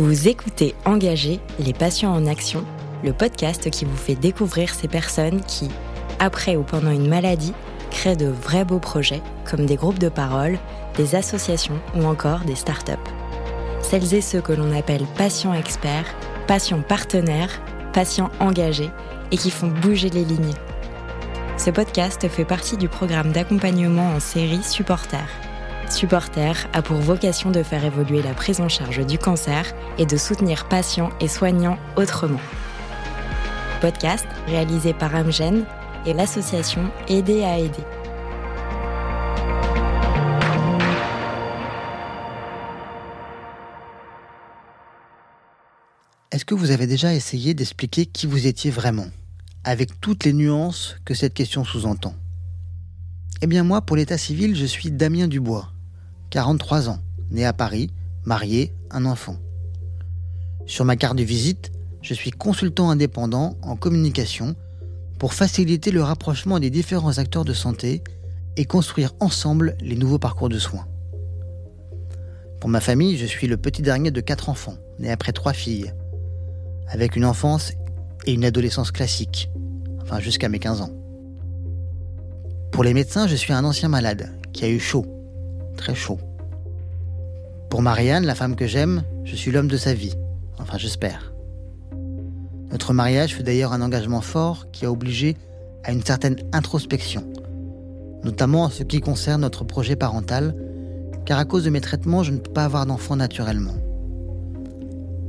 Vous écoutez Engagé, les patients en action, le podcast qui vous fait découvrir ces personnes qui, après ou pendant une maladie, créent de vrais beaux projets comme des groupes de parole, des associations ou encore des startups. Celles et ceux que l'on appelle patients experts, patients partenaires, patients engagés et qui font bouger les lignes. Ce podcast fait partie du programme d'accompagnement en série Supporter. Supporter a pour vocation de faire évoluer la prise en charge du cancer et de soutenir patients et soignants autrement. Podcast réalisé par Amgen et l'association Aider à aider. Est-ce que vous avez déjà essayé d'expliquer qui vous étiez vraiment, avec toutes les nuances que cette question sous-entend Eh bien moi, pour l'état civil, je suis Damien Dubois, 43 ans, né à Paris, marié, un enfant. Sur ma carte de visite, je suis consultant indépendant en communication pour faciliter le rapprochement des différents acteurs de santé et construire ensemble les nouveaux parcours de soins. Pour ma famille, je suis le petit dernier de quatre enfants, né après trois filles, avec une enfance et une adolescence classique, enfin jusqu'à mes 15 ans. Pour les médecins, je suis un ancien malade qui a eu chaud, très chaud. Pour Marianne, la femme que j'aime, je suis l'homme de sa vie, enfin j'espère. Notre mariage fut d'ailleurs un engagement fort qui a obligé à une certaine introspection, notamment en ce qui concerne notre projet parental, car à cause de mes traitements, je ne peux pas avoir d'enfant naturellement.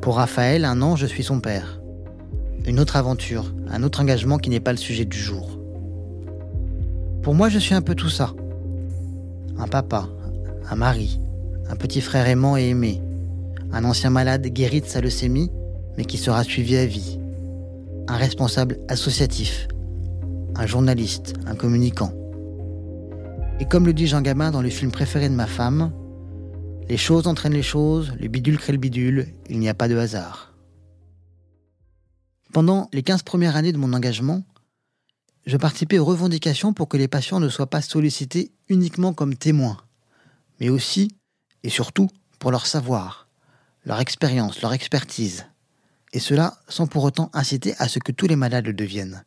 Pour Raphaël, un an, je suis son père. Une autre aventure, un autre engagement qui n'est pas le sujet du jour. Pour moi, je suis un peu tout ça. Un papa, un mari, un petit frère aimant et aimé, un ancien malade guéri de sa leucémie, mais qui sera suivi à vie, un responsable associatif, un journaliste, un communicant. Et comme le dit Jean Gabin dans le film préféré de ma femme, les choses entraînent les choses, le bidule crée le bidule, il n'y a pas de hasard. Pendant les 15 premières années de mon engagement, je participais aux revendications pour que les patients ne soient pas sollicités uniquement comme témoins, mais aussi et surtout pour leur savoir, leur expérience, leur expertise. Et cela sans pour autant inciter à ce que tous les malades le deviennent.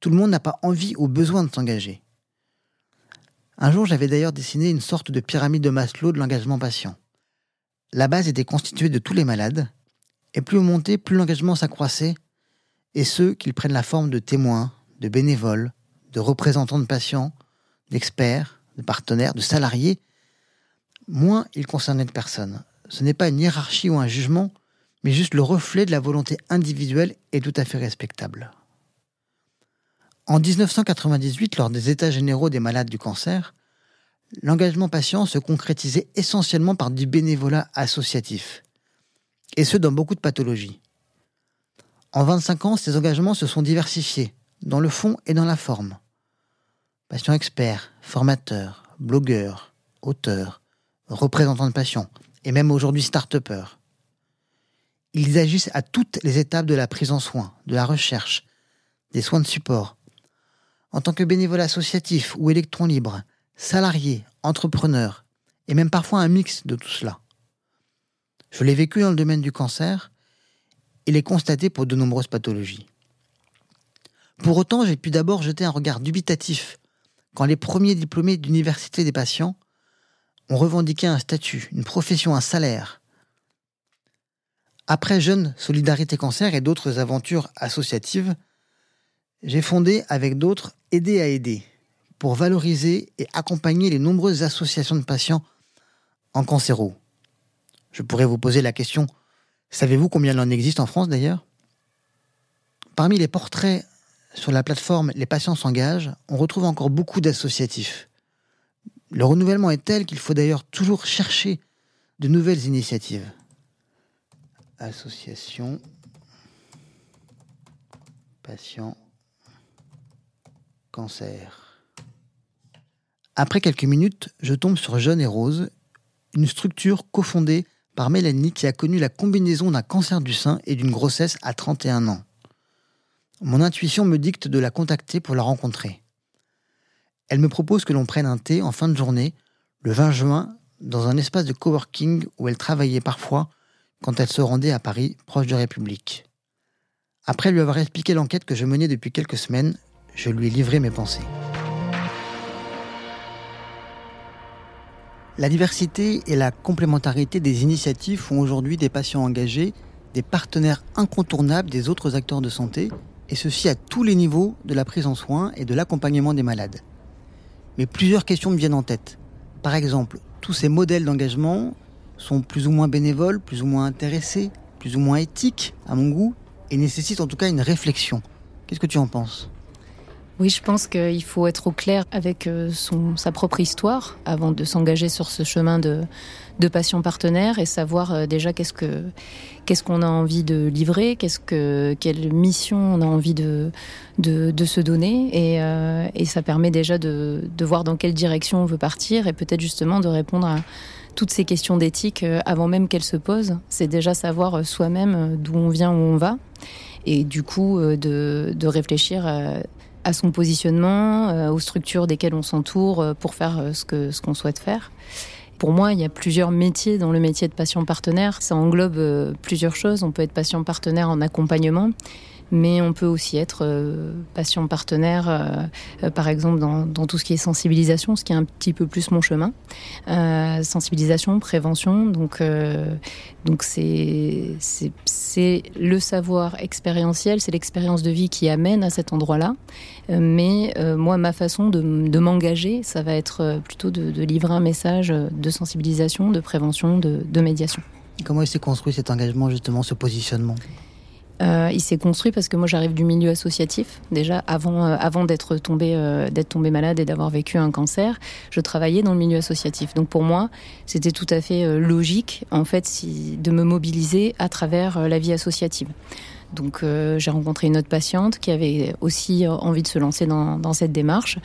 Tout le monde n'a pas envie ou besoin de s'engager. Un jour, j'avais d'ailleurs dessiné une sorte de pyramide de Maslow de l'engagement patient. La base était constituée de tous les malades, et plus on montait, plus l'engagement s'accroissait, et ceux qu'ils prennent la forme de témoins, de bénévoles, de représentants de patients, d'experts, de partenaires, de salariés, moins ils concernaient de personnes. Ce n'est pas une hiérarchie ou un jugement, mais juste le reflet de la volonté individuelle et tout à fait respectable. En 1998, lors des États généraux des malades du cancer, l'engagement patient se concrétisait essentiellement par du bénévolat associatif, et ce dans beaucoup de pathologies. En 25 ans, ces engagements se sont diversifiés, dans le fond et dans la forme. Patients experts, formateurs, blogueurs, auteurs, représentants de patients, et même aujourd'hui start-upers. Ils agissent à toutes les étapes de la prise en soins, de la recherche, des soins de support, en tant que bénévole associatif ou électron libre, salarié, entrepreneur, et même parfois un mix de tout cela. Je l'ai vécu dans le domaine du cancer et l'ai constaté pour de nombreuses pathologies. Pour autant, j'ai pu d'abord jeter un regard dubitatif quand les premiers diplômés d'université des patients ont revendiqué un statut, une profession, un salaire. Après Jeune Solidarité Cancer et d'autres aventures associatives, j'ai fondé avec d'autres Aider à aider pour valoriser et accompagner les nombreuses associations de patients en cancéro. Je pourrais vous poser la question, savez-vous combien il en existe en France d'ailleurs? Parmi les portraits sur la plateforme Les patients s'engagent, on retrouve encore beaucoup d'associatifs. Le renouvellement est tel qu'il faut d'ailleurs toujours chercher de nouvelles initiatives. Association patients cancer. Après quelques minutes, je tombe sur Jeune et Rose, une structure cofondée par Mélanie qui a connu la combinaison d'un cancer du sein et d'une grossesse à 31 ans. Mon intuition me dicte de la contacter pour la rencontrer. Elle me propose que l'on prenne un thé en fin de journée, le 20 juin, dans un espace de coworking où elle travaillait parfois, quand elle se rendait à Paris, proche de République. Après lui avoir expliqué l'enquête que je menais depuis quelques semaines, je lui ai livré mes pensées. La diversité et la complémentarité des initiatives font aujourd'hui des patients engagés des partenaires incontournables des autres acteurs de santé, et ceci à tous les niveaux de la prise en soins et de l'accompagnement des malades. Mais plusieurs questions me viennent en tête. Par exemple, tous ces modèles d'engagement sont plus ou moins bénévoles, plus ou moins intéressés, plus ou moins éthiques à mon goût, et nécessitent en tout cas une réflexion. Qu'est-ce que tu en penses? Oui, je pense qu'il faut être au clair avec euh, son, sa propre histoire avant de s'engager sur ce chemin de, de passion partenaire et savoir euh, déjà qu'est-ce que qu'est-ce qu'on a envie de livrer, qu'est-ce que quelle mission on a envie de de, de se donner et, euh, et ça permet déjà de, de voir dans quelle direction on veut partir et peut-être justement de répondre à toutes ces questions d'éthique avant même qu'elles se posent. C'est déjà savoir soi-même d'où on vient, où on va et du coup de, de réfléchir à son positionnement, euh, aux structures desquelles on s'entoure euh, pour faire euh, ce que ce qu'on souhaite faire. Pour moi, il y a plusieurs métiers dans le métier de patient partenaire. Ça englobe plusieurs choses. On peut être patient partenaire en accompagnement, mais on peut aussi être euh, patient partenaire, euh, euh, par exemple dans, tout ce qui est sensibilisation, ce qui est un petit peu plus mon chemin. sensibilisation, prévention, donc donc c'est c'est le savoir expérientiel, c'est l'expérience de vie qui amène à cet endroit-là. mais moi, ma façon de, m'engager, ça va être plutôt de, livrer un message de sensibilisation, de prévention, de, médiation. Comment s'est construit cet engagement, justement, ce positionnement? Euh, il s'est construit parce que moi j'arrive du milieu associatif. Déjà avant, euh, avant d'être tombée, euh, d'être tombée malade et d'avoir vécu un cancer, je travaillais dans le milieu associatif. Donc pour moi, c'était tout à fait euh, logique en fait si, de me mobiliser à travers euh, la vie associative. Donc euh, j'ai rencontré une autre patiente qui avait aussi envie de se lancer dans, cette démarche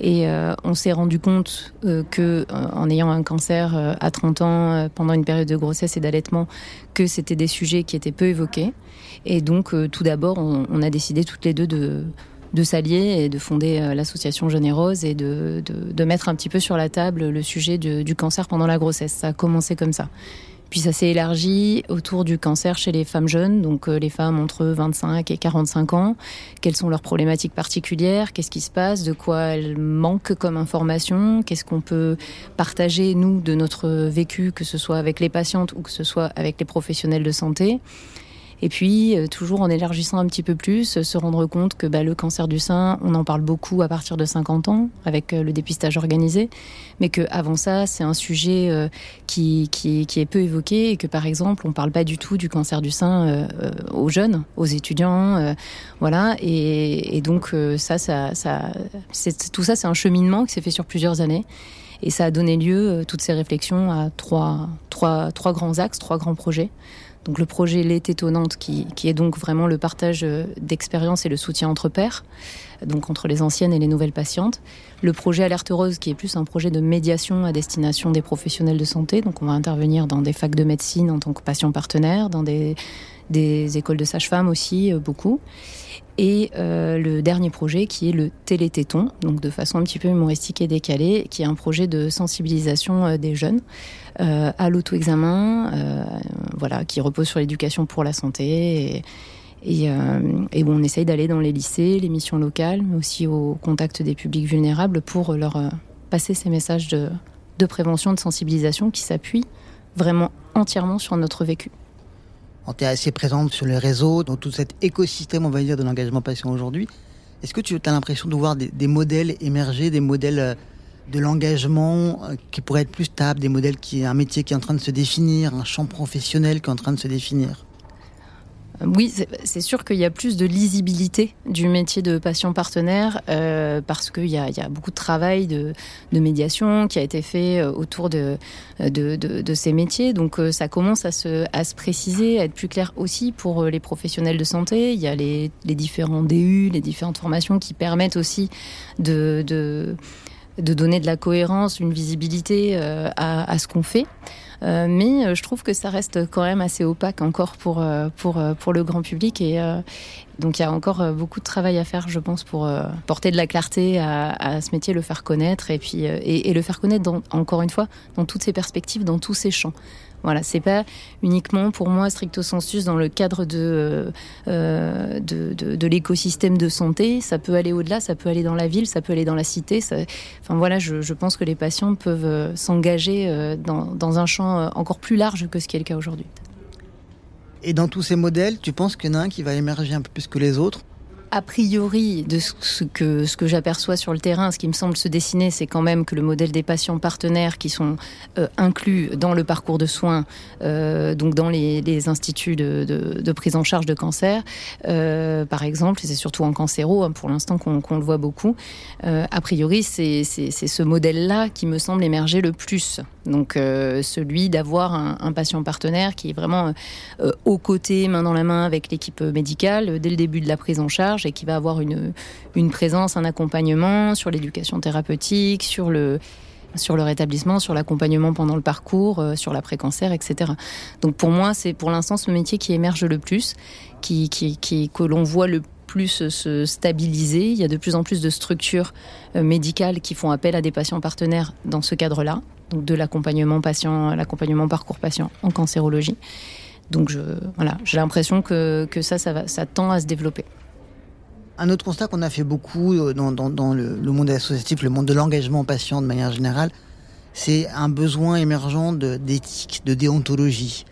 et euh, on s'est rendu compte euh, que en ayant un cancer à 30 ans pendant une période de grossesse et d'allaitement que c'était des sujets qui étaient peu évoqués et donc tout d'abord on, a décidé toutes les deux de s'allier et de fonder l'association Générose et de, mettre un petit peu sur la table le sujet du cancer pendant la grossesse. Ça a commencé comme ça. Puis ça s'est élargi autour du cancer chez les femmes jeunes, donc euh, les femmes entre 25 et 45 ans. Quelles sont leurs problématiques particulières? Qu'est-ce qui se passe? De quoi elles manquent comme information? Qu'est-ce qu'on peut partager, nous, de notre vécu, que ce soit avec les patientes ou que ce soit avec les professionnels de santé? Et puis, euh, toujours en élargissant un petit peu plus, euh, se rendre compte que bah, le cancer du sein, on en parle beaucoup à partir de 50 ans, avec euh, le dépistage organisé, mais qu'avant ça, c'est un sujet qui, qui, est peu évoqué et que, par exemple, on ne parle pas du tout du cancer du sein aux jeunes, aux étudiants. Voilà. Et, et donc, ça, ça, ça tout ça, c'est un cheminement qui s'est fait sur plusieurs années. Et ça a donné lieu, toutes ces réflexions, à trois, trois, trois grands axes, trois grands projets. Le projet L'est étonnante, qui, est donc vraiment le partage d'expérience et le soutien entre pairs, donc entre les anciennes et les nouvelles patientes. Le projet Alerte Rose, qui est plus un projet de médiation à destination des professionnels de santé. Donc on va intervenir dans des facs de médecine en tant que patient partenaire, dans des, des écoles de sage-femmes aussi, euh, beaucoup. Et euh, le dernier projet qui est le Télététon, donc de façon un petit peu humoristique et décalée, qui est un projet de sensibilisation euh, des jeunes euh, à l'auto-examen, voilà, qui repose sur l'éducation pour la santé. Et, où on essaye d'aller dans les lycées, les missions locales, mais aussi au contact des publics vulnérables pour leur passer ces messages de, de prévention, de sensibilisation qui s'appuient vraiment entièrement sur notre vécu tu es assez présente sur les réseaux, dans tout cet écosystème, on va dire, de l'engagement patient aujourd'hui. Est-ce que tu as l'impression de voir des, des, modèles émerger, des modèles euh, de l'engagement euh, qui pourraient être plus stables, des modèles qui un métier qui est en train de se définir, un champ professionnel qui est en train de se définir? Oui, c'est sûr qu'il y a plus de lisibilité du métier de patient partenaire euh, parce qu'il y, y, a beaucoup de travail de, médiation qui a été fait euh, autour de, ces métiers. Donc euh, ça commence à se, préciser, à être plus clair aussi pour les professionnels de santé. Il y a les, les différents DU, les différentes formations qui permettent aussi de, donner de la cohérence, une visibilité à, à ce qu'on fait. Mais je trouve que ça reste quand même assez opaque encore pour, pour, pour le grand public. Et, donc il y a encore beaucoup de travail à faire, je pense, pour porter de la clarté à, ce métier, le faire connaître et puis et, le faire connaître encore une fois dans toutes ses perspectives, dans tous ses champs. Voilà, c'est pas uniquement pour moi stricto sensus dans le cadre de, euh, de, l'écosystème de santé. Ça peut aller au-delà, ça peut aller dans la ville, ça peut aller dans la cité. enfin voilà, je, pense que les patients peuvent euh, s'engager euh, dans, dans, un champ encore plus large que ce qui est le cas aujourd'hui. Et dans tous ces modèles, tu penses qu'il y en a un qui va émerger un peu plus que les autres? A priori, de ce que, j'aperçois sur le terrain, ce qui me semble se dessiner, c'est quand même que le modèle des patients partenaires qui sont euh, inclus dans le parcours de soins, euh, donc dans les, instituts de, prise en charge de cancer, euh, par exemple, c'est surtout en cancéro, hein, pour l'instant qu'on le voit beaucoup, a priori, c'est ce modèle-là qui me semble émerger le plus. Donc celui d'avoir un, patient partenaire qui est vraiment aux côtés, main dans la main avec l'équipe médicale, dès le début de la prise en charge et qui va avoir une, une présence, un accompagnement sur l'éducation thérapeutique, sur le, sur le rétablissement, sur l'accompagnement pendant le parcours, euh, sur l'après-cancer, etc. Donc pour moi, c'est pour l'instant ce métier qui émerge le plus, qui, qui, que l'on voit le plus se stabiliser. Il y a de plus en plus de structures euh, médicales qui font appel à des patients partenaires dans ce cadre-là, donc de l'accompagnement patient, l'accompagnement parcours patient en cancérologie. Donc voilà, j'ai l'impression que, que ça, ça, va, ça tend à se développer. Un autre constat qu'on a fait beaucoup euh, dans, le, monde associatif, le monde de l'engagement patient de manière générale, c'est un besoin émergent d'éthique, de, déontologie.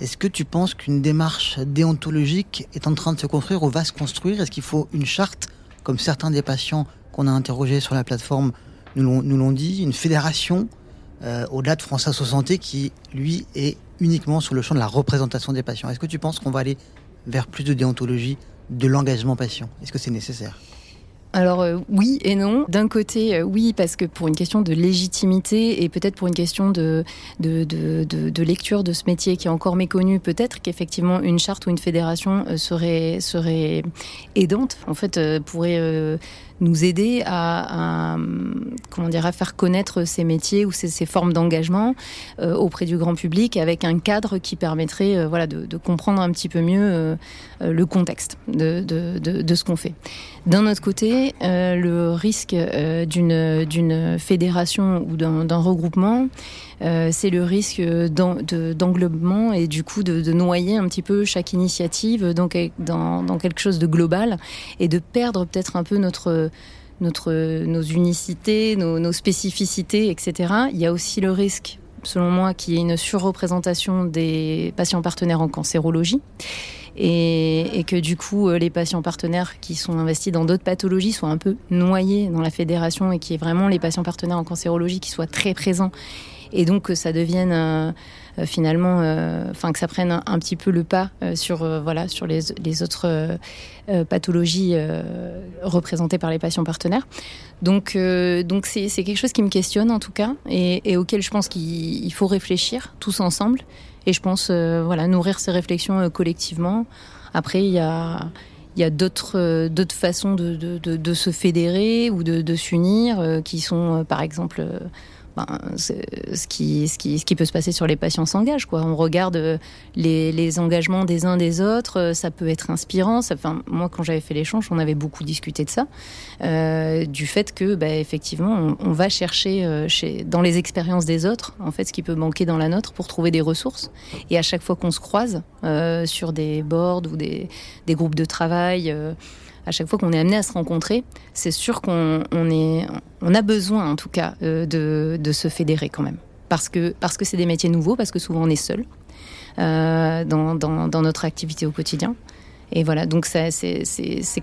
Est-ce que tu penses qu'une démarche déontologique est en train de se construire ou va se construire? Est-ce qu'il faut une charte, comme certains des patients qu'on a interrogés sur la plateforme nous l'ont dit, une fédération euh, au-delà de France Asso Santé qui, lui, est uniquement sur le champ de la représentation des patients? Est-ce que tu penses qu'on va aller vers plus de déontologie de l'engagement patient. Est-ce que c'est nécessaire? Alors euh, oui et non. D'un côté, euh, oui, parce que pour une question de légitimité et peut-être pour une question de, de, de, lecture de ce métier qui est encore méconnu, peut-être qu'effectivement une charte ou une fédération euh, serait, serait aidante, en fait, pourrait nous aider à, comment dire, à faire connaître ces métiers ou ces, formes d'engagement auprès du grand public avec un cadre qui permettrait voilà, de, comprendre un petit peu mieux le contexte de, de, de ce qu'on fait. D'un autre côté, le risque d'une fédération ou d'un regroupement, c'est le risque d'englobement et du coup de, noyer un petit peu chaque initiative dans, quelque chose de global et de perdre peut-être un peu notre notre, nos unicités, nos, spécificités, etc. Il y a aussi le risque, selon moi, qu'il y ait une surreprésentation des patients partenaires en cancérologie. Et, que du coup, euh, les patients partenaires qui sont investis dans d'autres pathologies soient un peu noyés dans la fédération et qu'il y ait vraiment les patients partenaires en cancérologie qui soient très présents. Et donc que ça devienne... Euh, euh, finalement, enfin que ça prenne un, petit peu le pas sur voilà sur les, autres pathologies représentées par les patients partenaires. Donc donc c'est quelque chose qui me questionne en tout cas et auquel je pense qu'il faut réfléchir tous ensemble. Et je pense voilà nourrir ces réflexions collectivement. Après il y a a d'autres façons de, se fédérer ou de, s'unir qui sont par exemple ce, qui, peut se passer sur les patients s'engage. On regarde euh, les, engagements des uns des autres, euh, ça peut être inspirant. Ça, moi, quand j'avais fait l'échange, on avait beaucoup discuté de ça, euh, du fait que, bah, effectivement, on, va chercher dans les expériences des autres, en fait, ce qui peut manquer dans la nôtre pour trouver des ressources. Et à chaque fois qu'on se croise sur des boards ou des groupes de travail, à chaque fois qu'on est amené à se rencontrer, c'est sûr qu'on a besoin en tout cas euh, de, se fédérer quand même. Parce que c'est des métiers nouveaux, parce que souvent on est seul euh, dans, notre activité au quotidien. Et voilà, donc c'est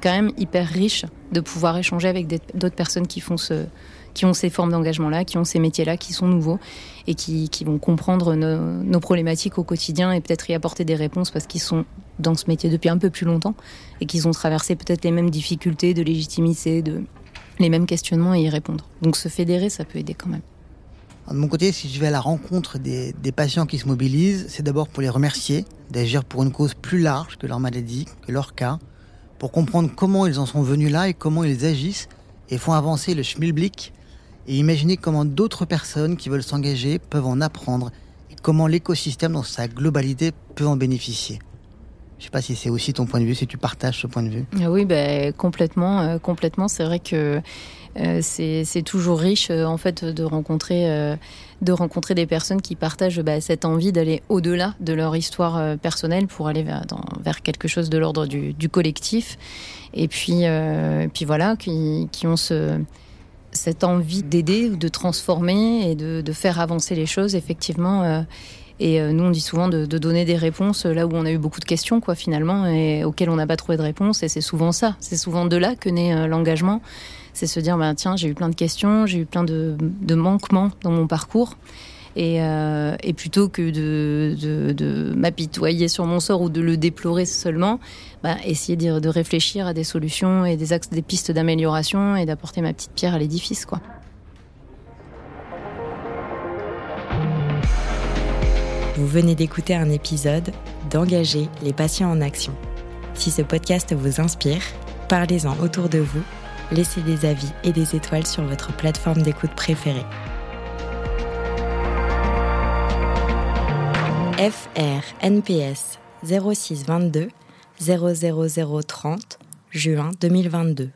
quand même hyper riche de pouvoir échanger avec d'autres personnes qui font ont ces formes d'engagement-là, qui ont ces métiers-là, qui sont nouveaux et qui, vont comprendre nos, problématiques au quotidien et peut-être y apporter des réponses parce qu'ils sont dans ce métier depuis un peu plus longtemps et qu'ils ont traversé peut-être les mêmes difficultés de légitimité, de les mêmes questionnements et y répondre. Donc se fédérer, ça peut aider quand même. De mon côté, si je vais à la rencontre des, patients qui se mobilisent, c'est d'abord pour les remercier d'agir pour une cause plus large que leur maladie, que leur cas, pour comprendre comment ils en sont venus là et comment ils agissent et font avancer le schmilblick et imaginer comment d'autres personnes qui veulent s'engager peuvent en apprendre et comment l'écosystème dans sa globalité peut en bénéficier. Je ne sais pas si c'est aussi ton point de vue, si tu partages ce point de vue. Ah oui, ben, complètement. Euh, complètement. C'est vrai que euh, c'est toujours riche euh, en fait de rencontrer, de rencontrer des personnes qui partagent bah, cette envie d'aller au-delà de leur histoire personnelle pour aller vers, quelque chose de l'ordre du, du, collectif. Et puis, puis voilà, qui, qui ont ce cette envie d'aider, de transformer et de, de, faire avancer les choses, effectivement. Euh, et euh, nous, on dit souvent de, donner des réponses là où on a eu beaucoup de questions, quoi, finalement, et auxquelles on n'a pas trouvé de réponse. Et c'est souvent ça. C'est souvent de là que naît euh, l'engagement. C'est se dire, bah, tiens, j'ai eu plein de questions, j'ai eu plein de, manquements dans mon parcours. Et, euh, plutôt que de, m'apitoyer sur mon sort ou de le déplorer seulement, bah, essayer de, de, réfléchir à des solutions et des axes, des pistes d'amélioration et d'apporter ma petite pierre à l'édifice, quoi. Vous venez d'écouter un épisode d'Engager les patients en action. Si ce podcast vous inspire, parlez-en autour de vous, laissez des avis et des étoiles sur votre plateforme d'écoute préférée. FR NPS 0622 00030 juin 2022.